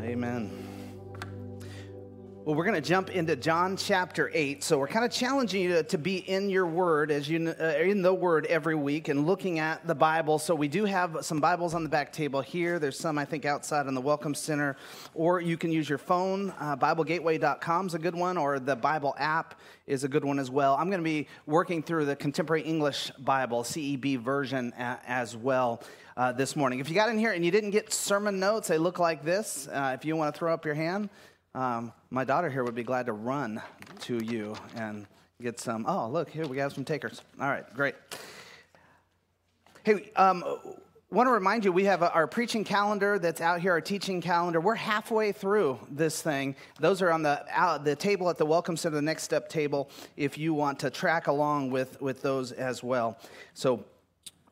Amen. Well, we're going to jump into John chapter 8. So, we're kind of challenging you to, to be in your word, as you uh, in the word every week and looking at the Bible. So, we do have some Bibles on the back table here. There's some, I think, outside in the Welcome Center. Or you can use your phone. Uh, BibleGateway.com is a good one, or the Bible app is a good one as well. I'm going to be working through the Contemporary English Bible, CEB version, a, as well. Uh, this morning. If you got in here and you didn't get sermon notes, they look like this. Uh, if you want to throw up your hand, um, my daughter here would be glad to run to you and get some. Oh, look, here we have some takers. All right, great. Hey, um, want to remind you we have our preaching calendar that's out here, our teaching calendar. We're halfway through this thing. Those are on the out, the table at the Welcome Center, the Next Step table, if you want to track along with, with those as well. So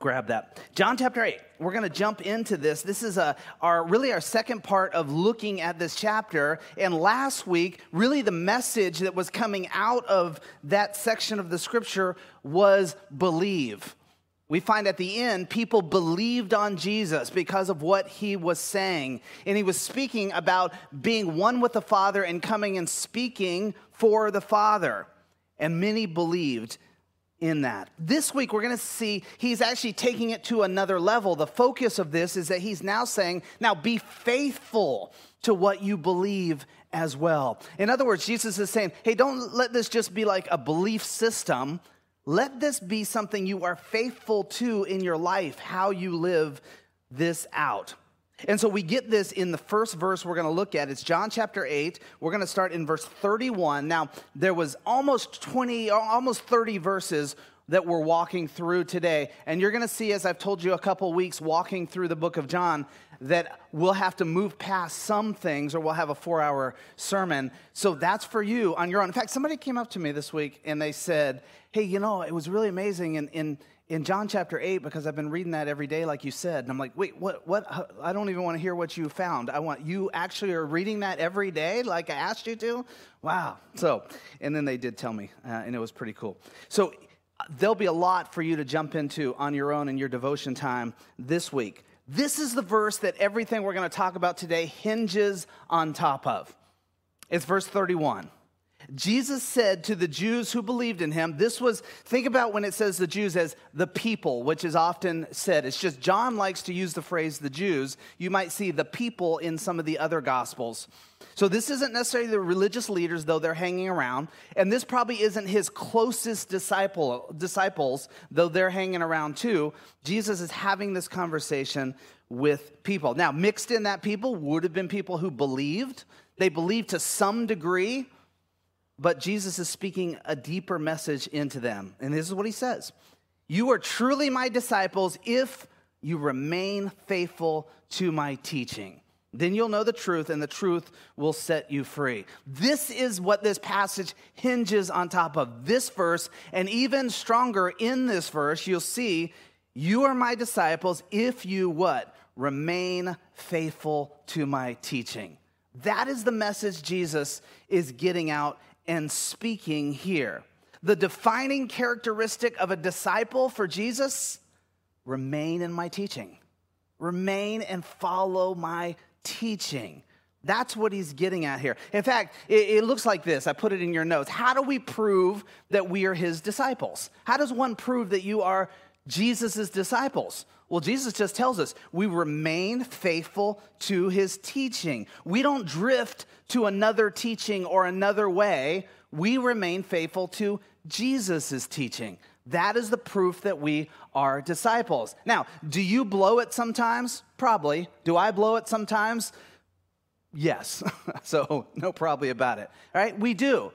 grab that. John chapter 8. We're going to jump into this. This is a, our really our second part of looking at this chapter. And last week, really the message that was coming out of that section of the scripture was believe. We find at the end, people believed on Jesus because of what he was saying. And he was speaking about being one with the Father and coming and speaking for the Father. And many believed in that. This week, we're going to see he's actually taking it to another level. The focus of this is that he's now saying, now be faithful to what you believe as well. In other words, Jesus is saying, hey, don't let this just be like a belief system. Let this be something you are faithful to in your life, how you live this out. And so we get this in the first verse we're going to look at. It's John chapter 8. We're going to start in verse 31. Now, there was almost 20, almost 30 verses that we're walking through today. And you're going to see, as I've told you a couple weeks walking through the book of John, that we'll have to move past some things or we'll have a four hour sermon. So that's for you on your own. In fact, somebody came up to me this week and they said, Hey, you know, it was really amazing. in, in in John chapter 8 because I've been reading that every day, like you said. And I'm like, wait, what? What? I don't even want to hear what you found. I want you actually are reading that every day, like I asked you to? Wow. So, and then they did tell me, uh, and it was pretty cool. So, there'll be a lot for you to jump into on your own in your devotion time this week. This is the verse that everything we're going to talk about today hinges on top of. It's verse 31. Jesus said to the Jews who believed in him, this was, think about when it says the Jews as the people, which is often said. It's just John likes to use the phrase the Jews. You might see the people in some of the other gospels. So this isn't necessarily the religious leaders, though they're hanging around. And this probably isn't his closest disciple, disciples, though they're hanging around too. Jesus is having this conversation with people. Now, mixed in that people would have been people who believed. They believed to some degree but Jesus is speaking a deeper message into them. And this is what he says You are truly my disciples if you remain faithful to my teaching. Then you'll know the truth, and the truth will set you free. This is what this passage hinges on top of. This verse, and even stronger in this verse, you'll see you are my disciples if you what? Remain faithful to my teaching. That is the message Jesus is getting out and speaking here. The defining characteristic of a disciple for Jesus remain in my teaching, remain and follow my teaching. That's what he's getting at here. In fact, it, it, looks like this. I put it in your notes. How do we prove that we are his disciples? How does one prove that you are Jesus' disciples? Well, Jesus just tells us we remain faithful to his teaching. We don't drift to another teaching or another way. We remain faithful to Jesus' teaching. That is the proof that we are disciples. Now, do you blow it sometimes? Probably. Do I blow it sometimes? Yes. so, no probably about it. All right, we do.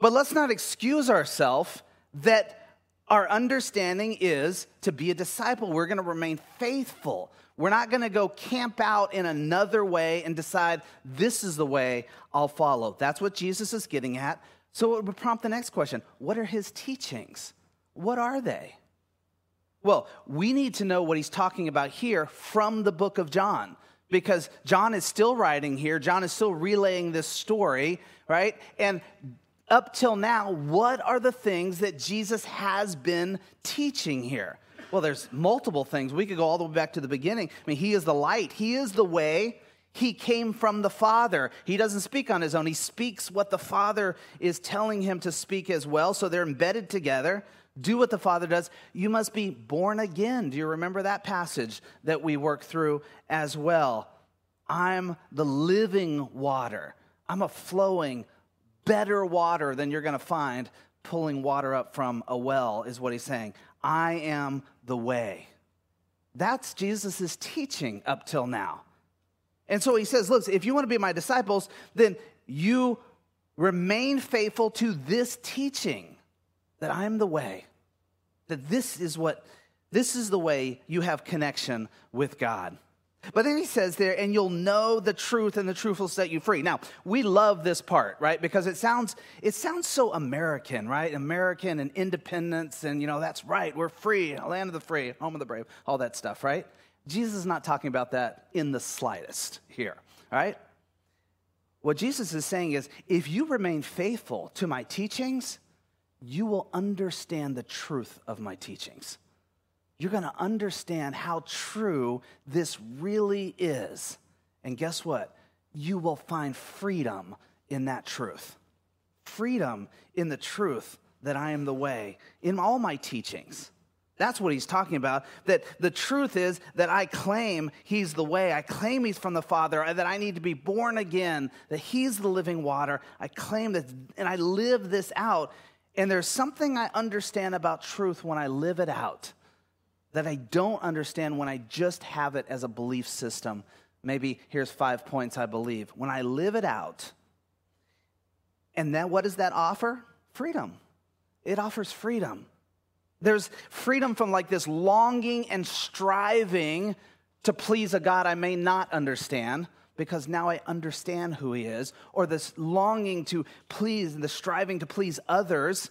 But let's not excuse ourselves that our understanding is to be a disciple, we're going to remain faithful. We're not going to go camp out in another way and decide this is the way I'll follow. That's what Jesus is getting at. So it would prompt the next question What are his teachings? What are they? Well, we need to know what he's talking about here from the book of John because John is still writing here. John is still relaying this story, right? And up till now, what are the things that Jesus has been teaching here? Well, there's multiple things. We could go all the way back to the beginning. I mean, He is the light, He is the way, He came from the Father. He doesn't speak on his own. He speaks what the Father is telling him to speak as well. So they're embedded together. Do what the Father does. You must be born again. Do you remember that passage that we worked through as well? I'm the living water. I'm a flowing, better water than you're going to find pulling water up from a well, is what he's saying. I am the way. That's Jesus' teaching up till now. And so he says, Look, if you want to be my disciples, then you remain faithful to this teaching that I am the way, that this is what, this is the way you have connection with God. But then he says there, and you'll know the truth, and the truth will set you free. Now, we love this part, right? Because it sounds it sounds so American, right? American and independence, and you know, that's right, we're free, land of the free, home of the brave, all that stuff, right? Jesus is not talking about that in the slightest here, right? What Jesus is saying is if you remain faithful to my teachings, you will understand the truth of my teachings you're going to understand how true this really is. And guess what? You will find freedom in that truth. Freedom in the truth that I am the way in all my teachings. That's what he's talking about. That the truth is that I claim he's the way. I claim he's from the Father, that I need to be born again, that he's the living water. I claim that, and I live this out. And there's something I understand about truth when I live it out that I don't understand when I just have it as a belief system. Maybe here's five points I believe. When I live it out, and then what does that offer? Freedom. It offers freedom. There's freedom from like this longing and striving to please a God I may not understand because now I understand who He is, or this longing to please and the striving to please others,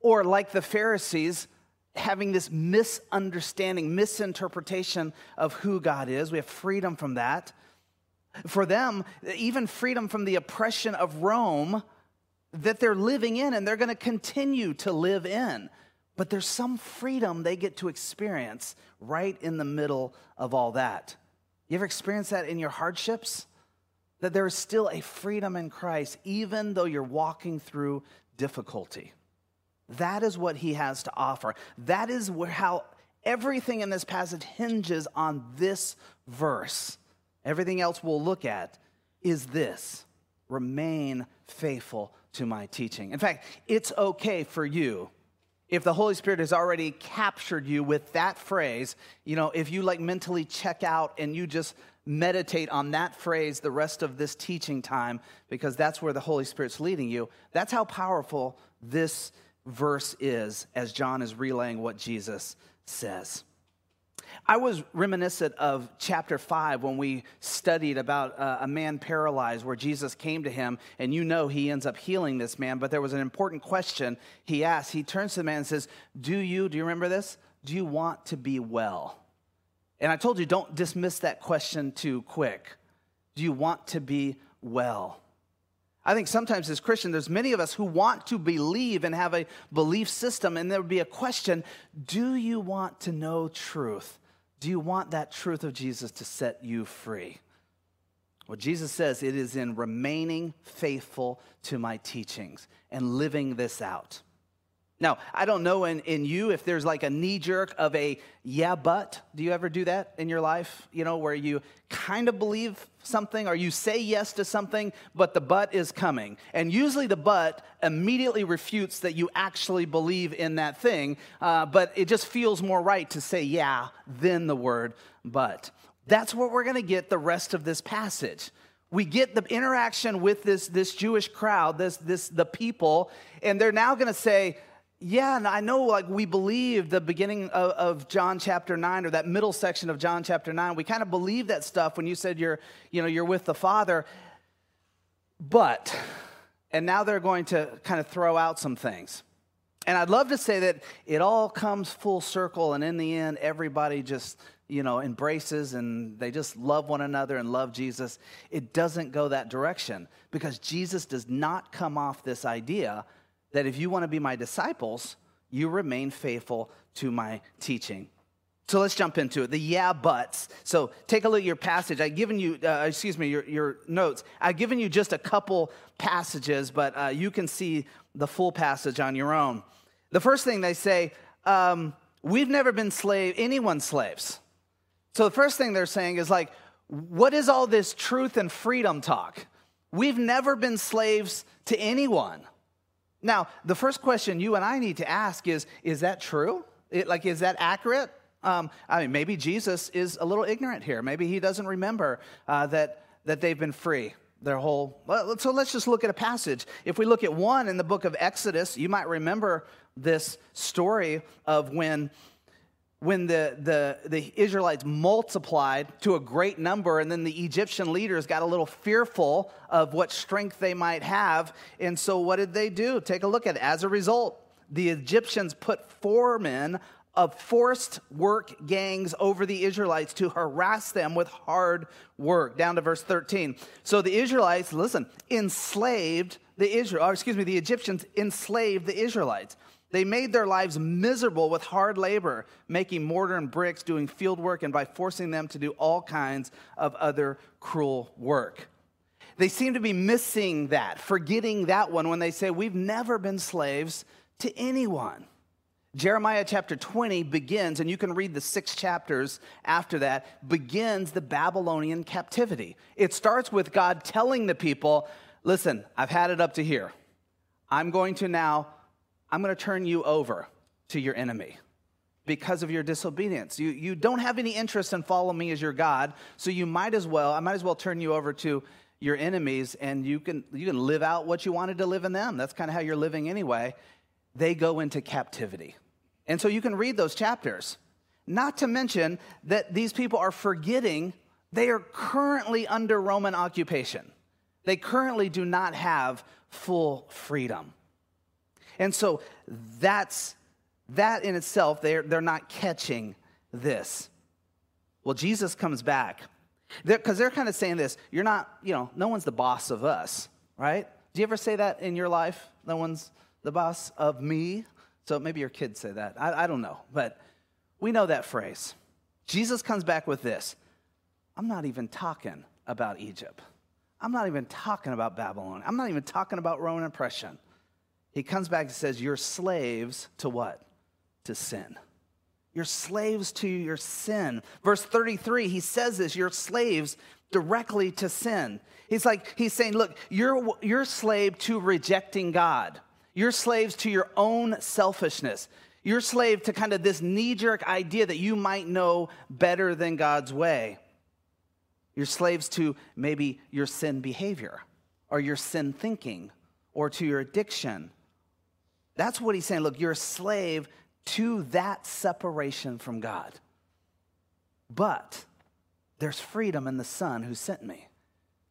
or like the Pharisees, having this misunderstanding, misinterpretation of who God is. We have freedom from that. For them, even freedom from the oppression of Rome that they're living in and they're going to continue to live in. But there's some freedom they get to experience right in the middle of all that. You ever experience that in your hardships? That there is still a freedom in Christ, even though you're walking through difficulty. That is what he has to offer. That is where, how everything in this passage hinges on this verse. Everything else we'll look at is this remain faithful to my teaching. In fact, it's okay for you if the Holy Spirit has already captured you with that phrase, you know, if you like mentally check out and you just meditate on that phrase the rest of this teaching time, because that's where the Holy Spirit's leading you, that's how powerful this verse is as John is relaying what Jesus says. I was reminiscent of chapter 5 when we studied about uh, a man paralyzed where Jesus came to him, and you know he ends up healing this man. But there was an important question he asked. He turns to the man and says, Do you, do you remember this? Do you want to be well? And I told you, don't dismiss that question too quick. Do you want to be well? I think sometimes as Christians, there's many of us who want to believe and have a belief system, and there would be a question do you want to know truth? Do you want that truth of Jesus to set you free? Well, Jesus says it is in remaining faithful to my teachings and living this out. Now, I don't know in, in you if there's like a knee jerk of a yeah, but. Do you ever do that in your life? You know, where you kind of believe something or you say yes to something, but the but is coming. And usually the but immediately refutes that you actually believe in that thing, uh, but it just feels more right to say yeah than the word but. That's what we're going to get the rest of this passage we get the interaction with this, this Jewish crowd, this, this, the people, and they're now going to say, yeah, and I know like we believe the beginning of, of, John chapter 9 or that middle section of John chapter 9. We kind of believe that stuff when you said you're, you know, you're with the Father. But, and now they're going to kind of throw out some things. And I'd love to say that it all comes full circle and in the end everybody just, you know, embraces and they just love one another and love Jesus. It doesn't go that direction because Jesus does not come off this idea that if you want to be my disciples, you remain faithful to my teaching. So let's jump into it. The yeah buts. So take a look at your passage. I've given you, uh, excuse me, your, your notes. I've given you just a couple passages, but uh, you can see the full passage on your own. The first thing they say, um, we've never been slave, anyone's slaves. So the first thing they're saying is like, what is all this truth and freedom talk? We've never been slaves to anyone. Now, the first question you and I need to ask is, is that true? It, like, is that accurate? Um, I mean, maybe Jesus is a little ignorant here. Maybe he doesn't remember uh, that, that they've been free their whole. So let's just look at a passage. If we look at one in the book of Exodus, you might remember this story of when. When the, the, the Israelites multiplied to a great number, and then the Egyptian leaders got a little fearful of what strength they might have. And so, what did they do? Take a look at it. As a result, the Egyptians put foremen of forced work gangs over the Israelites to harass them with hard work. Down to verse 13. So the Israelites, listen, enslaved the Israel, excuse me, the Egyptians enslaved the Israelites. They made their lives miserable with hard labor, making mortar and bricks, doing field work, and by forcing them to do all kinds of other cruel work. They seem to be missing that, forgetting that one when they say, We've never been slaves to anyone. Jeremiah chapter 20 begins, and you can read the six chapters after that, begins the Babylonian captivity. It starts with God telling the people, listen, I've had it up to here. I'm going to now, I'm going to turn you over to your enemy because of your disobedience. You, you don't have any interest in following me as your God, so you might as well, I might as well turn you over to your enemies and you can, you can live out what you wanted to live in them. That's kind of how you're living anyway they go into captivity. And so you can read those chapters. Not to mention that these people are forgetting they are currently under Roman occupation. They currently do not have full freedom. And so that's that in itself, they're, they're not catching this. Well, Jesus comes back because they're, they're kind of saying this you're not, you know, no one's the boss of us, right? Do you ever say that in your life? No one's the boss of me. So maybe your kids say that. I, I don't know. But we know that phrase. Jesus comes back with this I'm not even talking about Egypt. I'm not even talking about Babylon. I'm not even talking about Roman oppression. He comes back and says, You're slaves to what? To sin. You're slaves to your sin. Verse 33, he says this you're slaves directly to sin. He's like, he's saying, Look, you're, you're slave to rejecting God. You're slaves to your own selfishness. You're slave to kind of this knee jerk idea that you might know better than God's way. You're slaves to maybe your sin behavior or your sin thinking or to your addiction. That's what he's saying. Look, you're a slave to that separation from God. But there's freedom in the Son who sent me,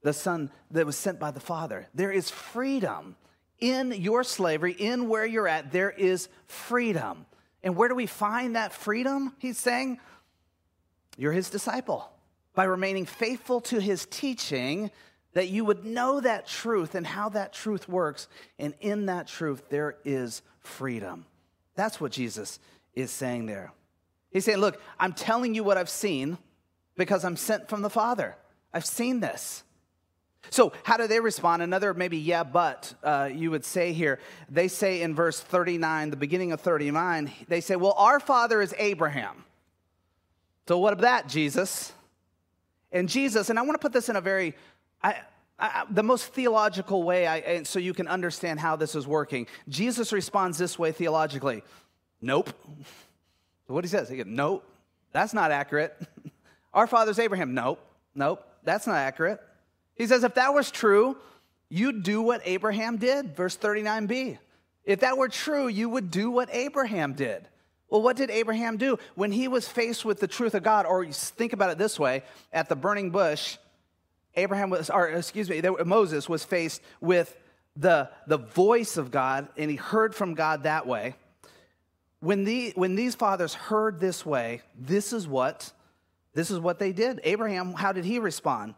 the Son that was sent by the Father. There is freedom in your slavery, in where you're at, there is freedom. And where do we find that freedom? He's saying, You're his disciple. By remaining faithful to his teaching, that you would know that truth and how that truth works. And in that truth, there is freedom. That's what Jesus is saying there. He's saying, Look, I'm telling you what I've seen because I'm sent from the Father. I've seen this. So, how do they respond? Another maybe, yeah, but uh, you would say here. They say in verse 39, the beginning of 39, they say, Well, our father is Abraham. So, what of that, Jesus? And Jesus, and I want to put this in a very, I, I, the most theological way, I, so you can understand how this is working. Jesus responds this way theologically Nope. what he says, he goes, Nope, that's not accurate. Our father's Abraham. Nope, nope, that's not accurate. He says, if that was true, you'd do what Abraham did. Verse 39b. If that were true, you would do what Abraham did. Well, what did Abraham do? When he was faced with the truth of God, or think about it this way at the burning bush, Abraham was, or excuse me, Moses was faced with the, the voice of God, and he heard from God that way. When, the, when these fathers heard this way, this is what this is what they did. Abraham, how did he respond?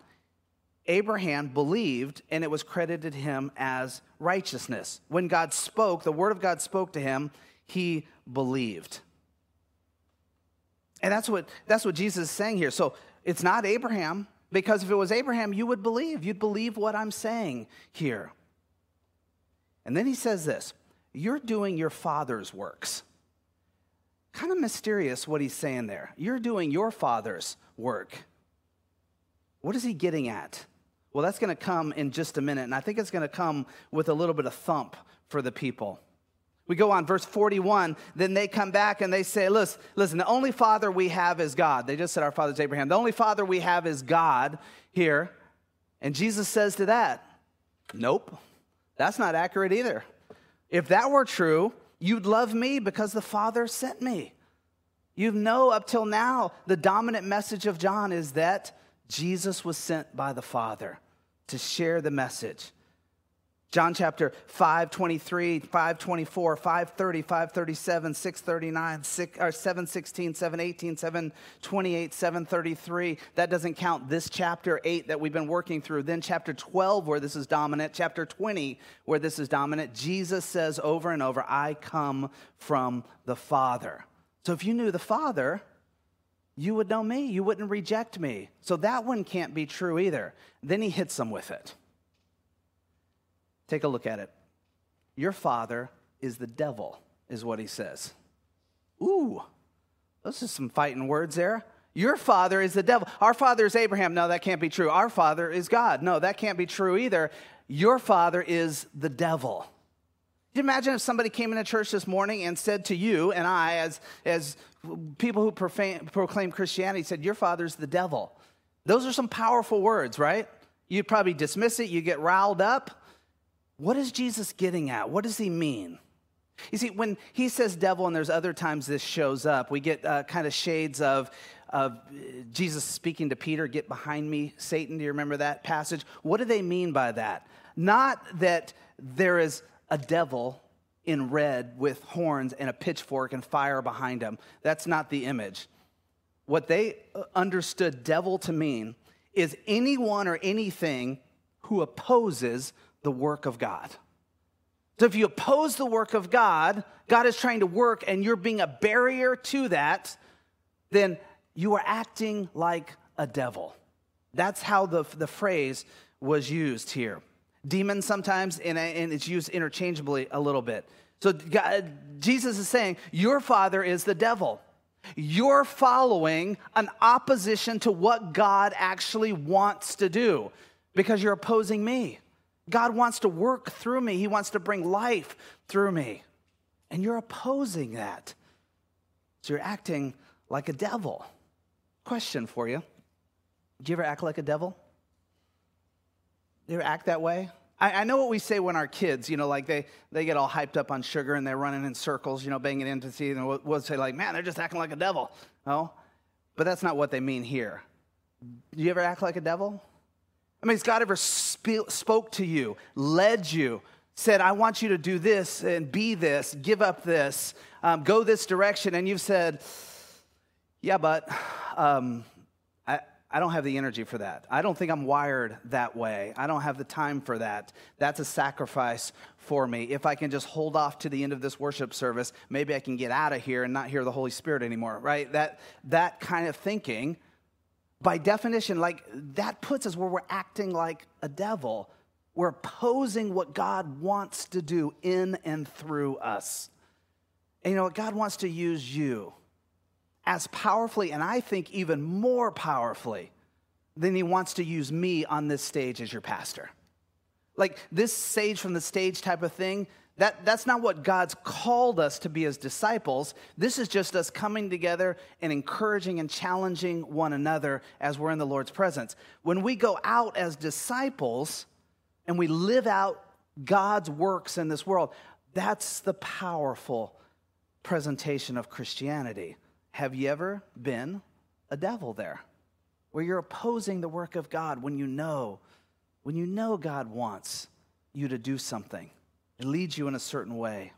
Abraham believed, and it was credited him as righteousness. When God spoke, the word of God spoke to him, he believed. And that's what, that's what Jesus is saying here. So it's not Abraham, because if it was Abraham, you would believe. You'd believe what I'm saying here. And then he says this You're doing your father's works. Kind of mysterious what he's saying there. You're doing your father's work. What is he getting at? Well, that's going to come in just a minute, and I think it's going to come with a little bit of thump for the people. We go on, verse 41. Then they come back and they say, listen, listen, the only father we have is God. They just said our father's Abraham. The only father we have is God here. And Jesus says to that, Nope, that's not accurate either. If that were true, you'd love me because the Father sent me. You know, up till now, the dominant message of John is that Jesus was sent by the Father to share the message. John chapter 5, 23, 5, 24, 5, 30, 5, 37, 6, 39, 6, or 7, 16, 7, 18, 7, 28, 7, 33. That doesn't count this chapter 8 that we've been working through. Then chapter 12, where this is dominant. Chapter 20, where this is dominant. Jesus says over and over, I come from the Father. So if you knew the Father, you would know me. You wouldn't reject me. So that one can't be true either. Then he hits them with it. Take a look at it. Your father is the devil, is what he says. Ooh, those are some fighting words there. Your father is the devil. Our father is Abraham. No, that can't be true. Our father is God. No, that can't be true either. Your father is the devil. Can you imagine if somebody came into church this morning and said to you and I, as, as people who profane, proclaim Christianity, said, Your father's the devil? Those are some powerful words, right? You'd probably dismiss it, you get riled up. What is Jesus getting at? What does he mean? You see, when he says devil, and there's other times this shows up, we get uh, kind of shades of, of Jesus speaking to Peter, Get behind me, Satan. Do you remember that passage? What do they mean by that? Not that there is a devil in red with horns and a pitchfork and fire behind him. That's not the image. What they uh, understood devil to mean is anyone or anything who opposes the work of God. So if you oppose the work of God, God is trying to work and you're being a barrier to that, then you are acting like a devil. That's how the, the phrase was used here. Demon sometimes, and, and it's used interchangeably a little bit. So God, Jesus is saying, Your father is the devil. You're following an opposition to what God actually wants to do because you're opposing me. God wants to work through me, He wants to bring life through me. And you're opposing that. So you're acting like a devil. Question for you Do you ever act like a devil? Do you ever act that way? I, know what we say when our kids, you know, like they, they get all hyped up on sugar and they're running in circles, you know, banging into the teeth, and we'll, say, like, man, they're just acting like a devil. No? But that's not what they mean here. Do you ever act like a devil? I mean, has God ever sp- spoke to you, led you, said, I want you to do this and be this, give up this, um, go this direction, and you've said, Yeah, but um, I, I don't have the energy for that. I don't think I'm wired that way. I don't have the time for that. That's a sacrifice for me. If I can just hold off to the end of this worship service, maybe I can get out of here and not hear the Holy Spirit anymore, right? That, that kind of thinking by definition, like that puts us where we're acting like a devil. We're opposing what God wants to do in and through us. And you know what? God wants to use you as powerfully, and I think even more powerfully, than He wants to use me on this stage as your pastor. Like this sage from the stage type of thing, that, that's not what God's called us to be as disciples. This is just us coming together and encouraging and challenging one another as we're in the Lord's presence. When we go out as disciples and we live out God's works in this world, that's the powerful presentation of Christianity. Have you ever been a devil there? Where you're opposing the work of God when you know, when you know God wants you to do something. It leads you in a certain way.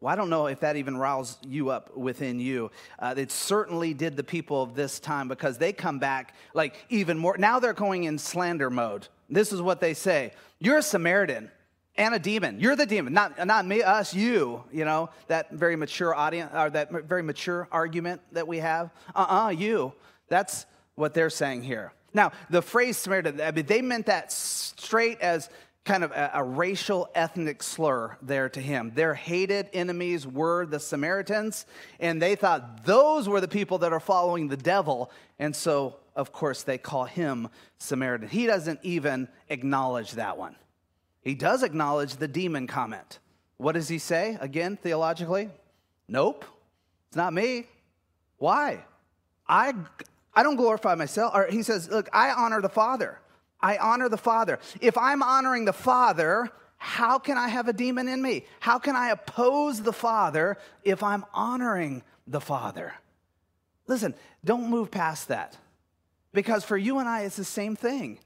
Well, I don't know if that even riles you up within you. Uh, it certainly did the people of this time because they come back like even more. Now they're going in slander mode. This is what they say You're a Samaritan, and a demon. You're the demon, not, not me, us, you. You know, that very mature audience, or that very mature argument that we have. Uh uh you. That's what they're saying here. Now, the phrase Samaritan, I mean, they meant that straight as kind of a, a, racial ethnic slur there to him. Their hated enemies were the Samaritans, and they thought those were the people that are following the devil. And so, of course, they call him Samaritan. He doesn't even acknowledge that one. He does acknowledge the demon comment. What does he say again, theologically? Nope, it's not me. Why? I, I don't glorify myself. Or he says, Look, I honor the Father. I honor the Father. If I'm honoring the Father, how can I have a demon in me? How can I oppose the Father if I'm honoring the Father? Listen, don't move past that. Because for you and I, it's the same thing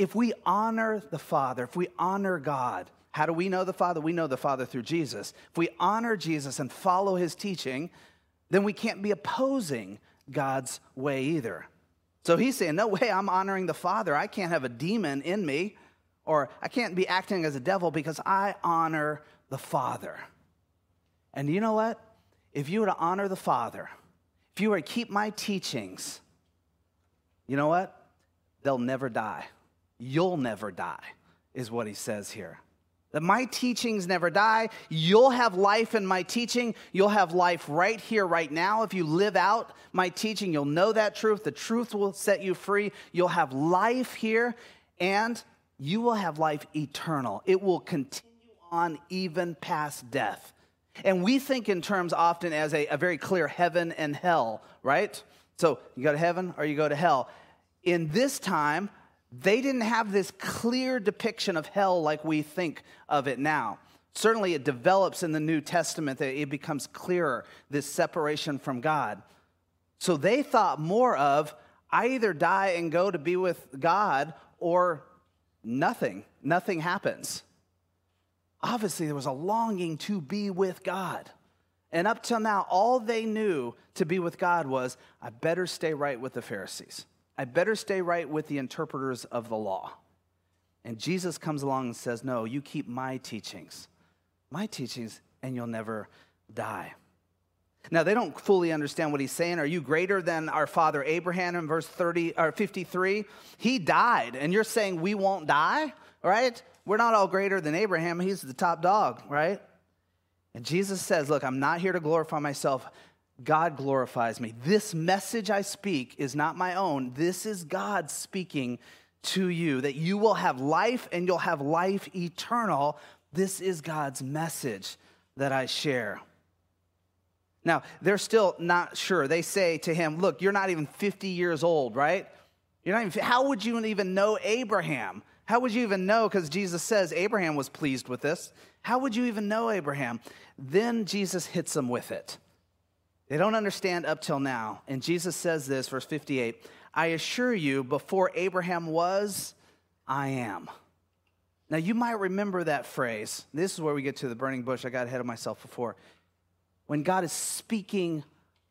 if we honor the Father, if we honor God, how do we know the Father? We know the Father through Jesus. If we honor Jesus and follow his teaching, then we can't be opposing God's way either. So he's saying, No way, I'm honoring the Father. I can't have a demon in me, or I can't be acting as a devil because I honor the Father. And you know what? If you were to honor the Father, if you were to keep my teachings, you know what? They'll never die. You'll never die, is what he says here. That my teachings never die. You'll have life in my teaching. You'll have life right here, right now. If you live out my teaching, you'll know that truth. The truth will set you free. You'll have life here, and you will have life eternal. It will continue on even past death. And we think in terms often as a, a very clear heaven and hell, right? So you go to heaven or you go to hell. In this time, they didn't have this clear depiction of hell like we think of it now. Certainly, it develops in the New Testament that it becomes clearer, this separation from God. So they thought more of, I either die and go to be with God or nothing. Nothing happens. Obviously, there was a longing to be with God. And up till now, all they knew to be with God was, I better stay right with the Pharisees. I better stay right with the interpreters of the law. And Jesus comes along and says, No, you keep my teachings, my teachings, and you'll never die. Now, they don't fully understand what he's saying. Are you greater than our father Abraham in verse 30 or 53? He died, and you're saying we won't die, right? We're not all greater than Abraham. He's the top dog, right? And Jesus says, Look, I'm not here to glorify myself. God glorifies me. This message I speak is not my own. This is God speaking to you that you will have life and you'll have life eternal. This is God's message that I share. Now, they're still not sure. They say to him, Look, you're not even 50 years old, right? You're not even, how would you even know Abraham? How would you even know? Because Jesus says Abraham was pleased with this. How would you even know Abraham? Then Jesus hits them with it. They don't understand up till now. And Jesus says this, verse 58 I assure you, before Abraham was, I am. Now, you might remember that phrase. This is where we get to the burning bush. I got ahead of myself before. When God is speaking,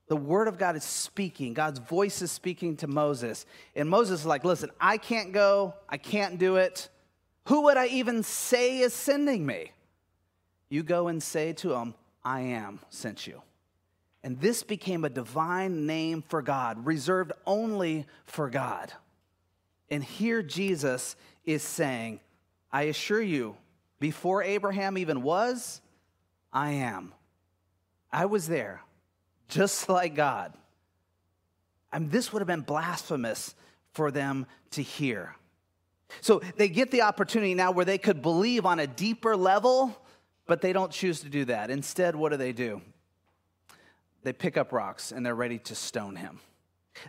the word of God is speaking. God's voice is speaking to Moses. And Moses is like, listen, I can't go. I can't do it. Who would I even say is sending me? You go and say to him, I am sent you. And this became a divine name for God, reserved only for God. And here Jesus is saying, I assure you, before Abraham even was, I am. I was there, just like God. And this would have been blasphemous for them to hear. So they get the opportunity now where they could believe on a deeper level, but they don't choose to do that. Instead, what do they do? They pick up rocks and they're ready to stone him.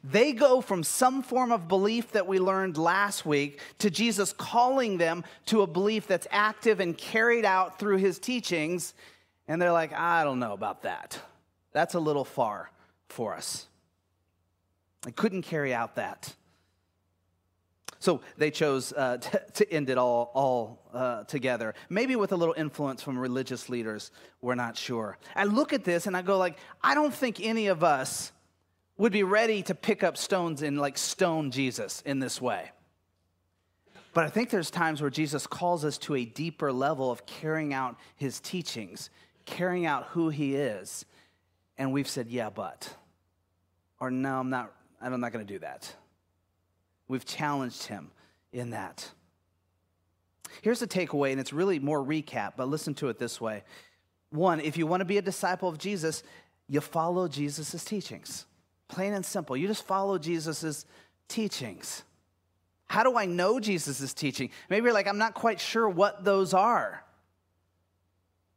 They go from some form of belief that we learned last week to Jesus calling them to a belief that's active and carried out through his teachings. And they're like, I don't know about that. That's a little far for us. I couldn't carry out that. So they chose uh, to, to, end it all, all uh, together. Maybe with a little influence from religious leaders, we're not sure. I look at this and I go like, I don't think any of us would be ready to pick up stones and like stone Jesus in this way. But I think there's times where Jesus calls us to a deeper level of carrying out his teachings, carrying out who he is. And we've said, yeah, but. Or no, I'm not, I'm not going to do that. We've challenged him in that. Here's the takeaway, and it's really more recap, but listen to it this way. One, if you want to be a disciple of Jesus, you follow Jesus' teachings. Plain and simple. You just follow Jesus' teachings. How do I know Jesus' teaching? Maybe you're like, I'm not quite sure what those are.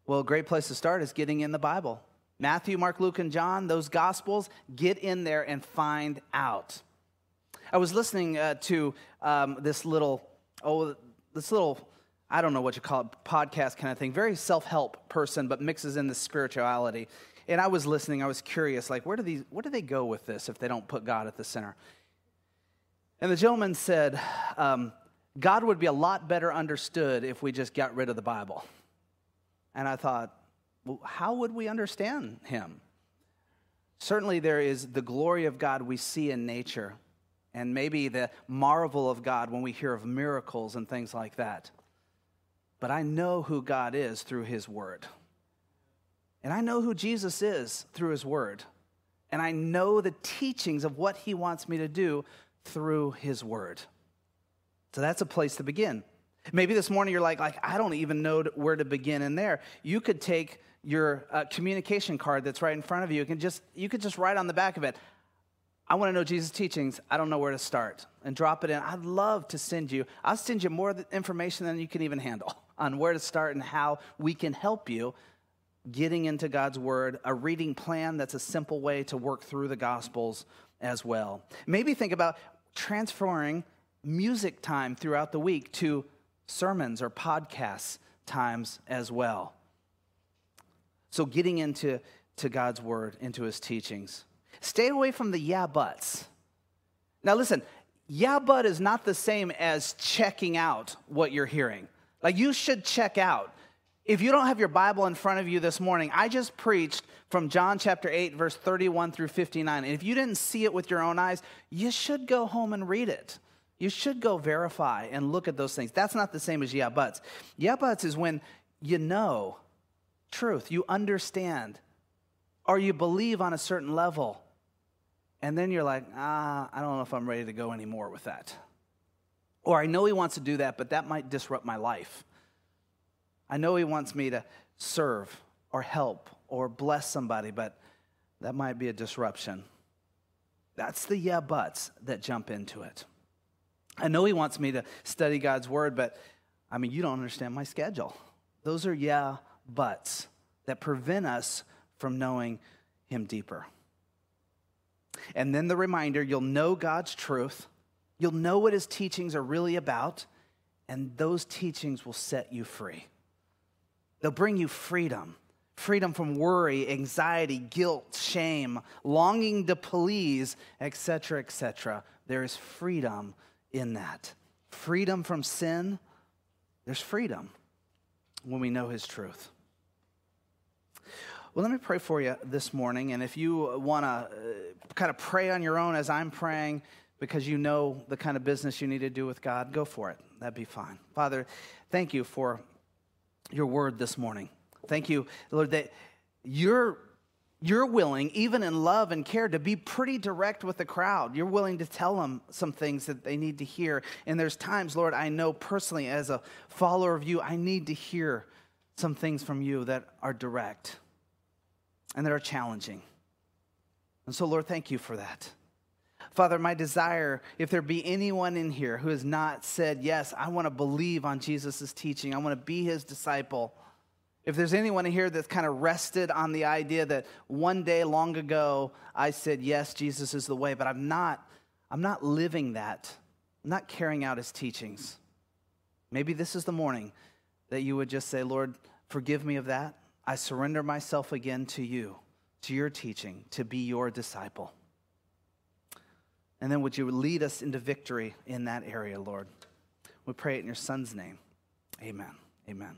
Well, a great place to start is getting in the Bible. Matthew, Mark, Luke, and John, those gospels, get in there and find out. I was listening uh, to um, this little, oh, this little, I don't know what you call it, podcast kind of thing, very self help person, but mixes in the spirituality. And I was listening, I was curious, like, where do these, where do they go with this if they don't put God at the center? And the gentleman said, um, God would be a lot better understood if we just got rid of the Bible. And I thought, well, how would we understand him? Certainly, there is the glory of God we see in nature, and maybe the marvel of God when we hear of miracles and things like that. But I know who God is through his word. And I know who Jesus is through his word. And I know the teachings of what he wants me to do through his word. So that's a place to begin. Maybe this morning you're like, like I don't even know where to begin in there. You could take your uh, communication card that's right in front of you. You can just you could just write on the back of it, I want to know Jesus' teachings. I don't know where to start. And drop it in. I'd love to send you. I'll send you more information than you can even handle on where to start and how we can help you getting into God's Word, a reading plan that's a simple way to work through the Gospels as well. Maybe think about transferring music time throughout the week to sermons or podcasts times as well. So, getting into to God's word, into his teachings. Stay away from the yeah buts. Now, listen, yeah but is not the same as checking out what you're hearing. Like, you should check out. If you don't have your Bible in front of you this morning, I just preached from John chapter 8, verse 31 through 59. And if you didn't see it with your own eyes, you should go home and read it. You should go verify and look at those things. That's not the same as yeah buts. Yeah buts is when you know truth, you understand, or you believe on a certain level. And then you're like, ah, I don't know if I'm ready to go anymore with that. Or I know he wants to do that, but that might disrupt my life. I know he wants me to serve or help or bless somebody, but that might be a disruption. That's the yeah buts that jump into it. I know he wants me to study God's word, but I mean, you don't understand my schedule. Those are yeah buts that prevent us from knowing him deeper. And then the reminder you'll know God's truth, you'll know what his teachings are really about, and those teachings will set you free. They'll bring you freedom freedom from worry, anxiety, guilt, shame, longing to please, etc., etc. There is freedom in that. Freedom from sin, there's freedom when we know His truth. Well, let me pray for you this morning. And if you want to uh, kind of pray on your own as I'm praying, because you know the kind of business you need to do with God, go for it. That'd be fine. Father, thank you for your word this morning. Thank you, Lord, that you're you're willing, even in love and care, to be pretty direct with the crowd. You're willing to tell them some things that they need to hear. And there's times, Lord, I know personally as a follower of you, I need to hear some things from you that are direct and that are challenging. And so, Lord, thank you for that. Father, my desire, if there be anyone in here who has not said, Yes, I want to believe on Jesus' teaching, I want to be his disciple if there's anyone in here that's kind of rested on the idea that one day long ago I said, yes, Jesus is the way, but I'm not, I'm not living that. I'm not carrying out his teachings. Maybe this is the morning that you would just say, Lord, forgive me of that. I surrender myself again to you, to your teaching, to be your disciple. And then would you lead us into victory in that area, Lord? We pray it in your son's name. Amen. Amen.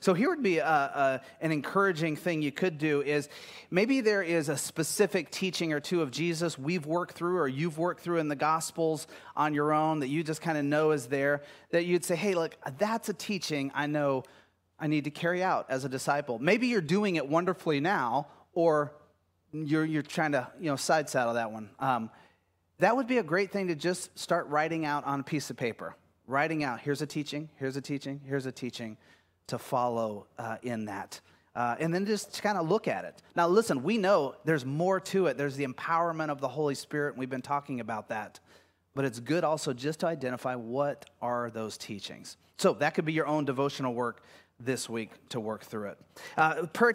So here would be a, a, an encouraging thing you could do is maybe there is a specific teaching or two of Jesus we've worked through or you've worked through in the Gospels on your own that you just kind of know is there that you'd say, hey, look, that's a teaching I know I need to carry out as a disciple. Maybe you're doing it wonderfully now, or you're, you're trying to you know side saddle that one. Um, that would be a great thing to just start writing out on a piece of paper. Writing out, here's a teaching, here's a teaching, here's a teaching to follow uh, in that. Uh, and then just kind of look at it. Now, listen, we know there's more to it. There's the empowerment of the Holy Spirit, and we've been talking about that. But it's good also just to identify what are those teachings. So that could be your own devotional work this week to work through it. Uh, per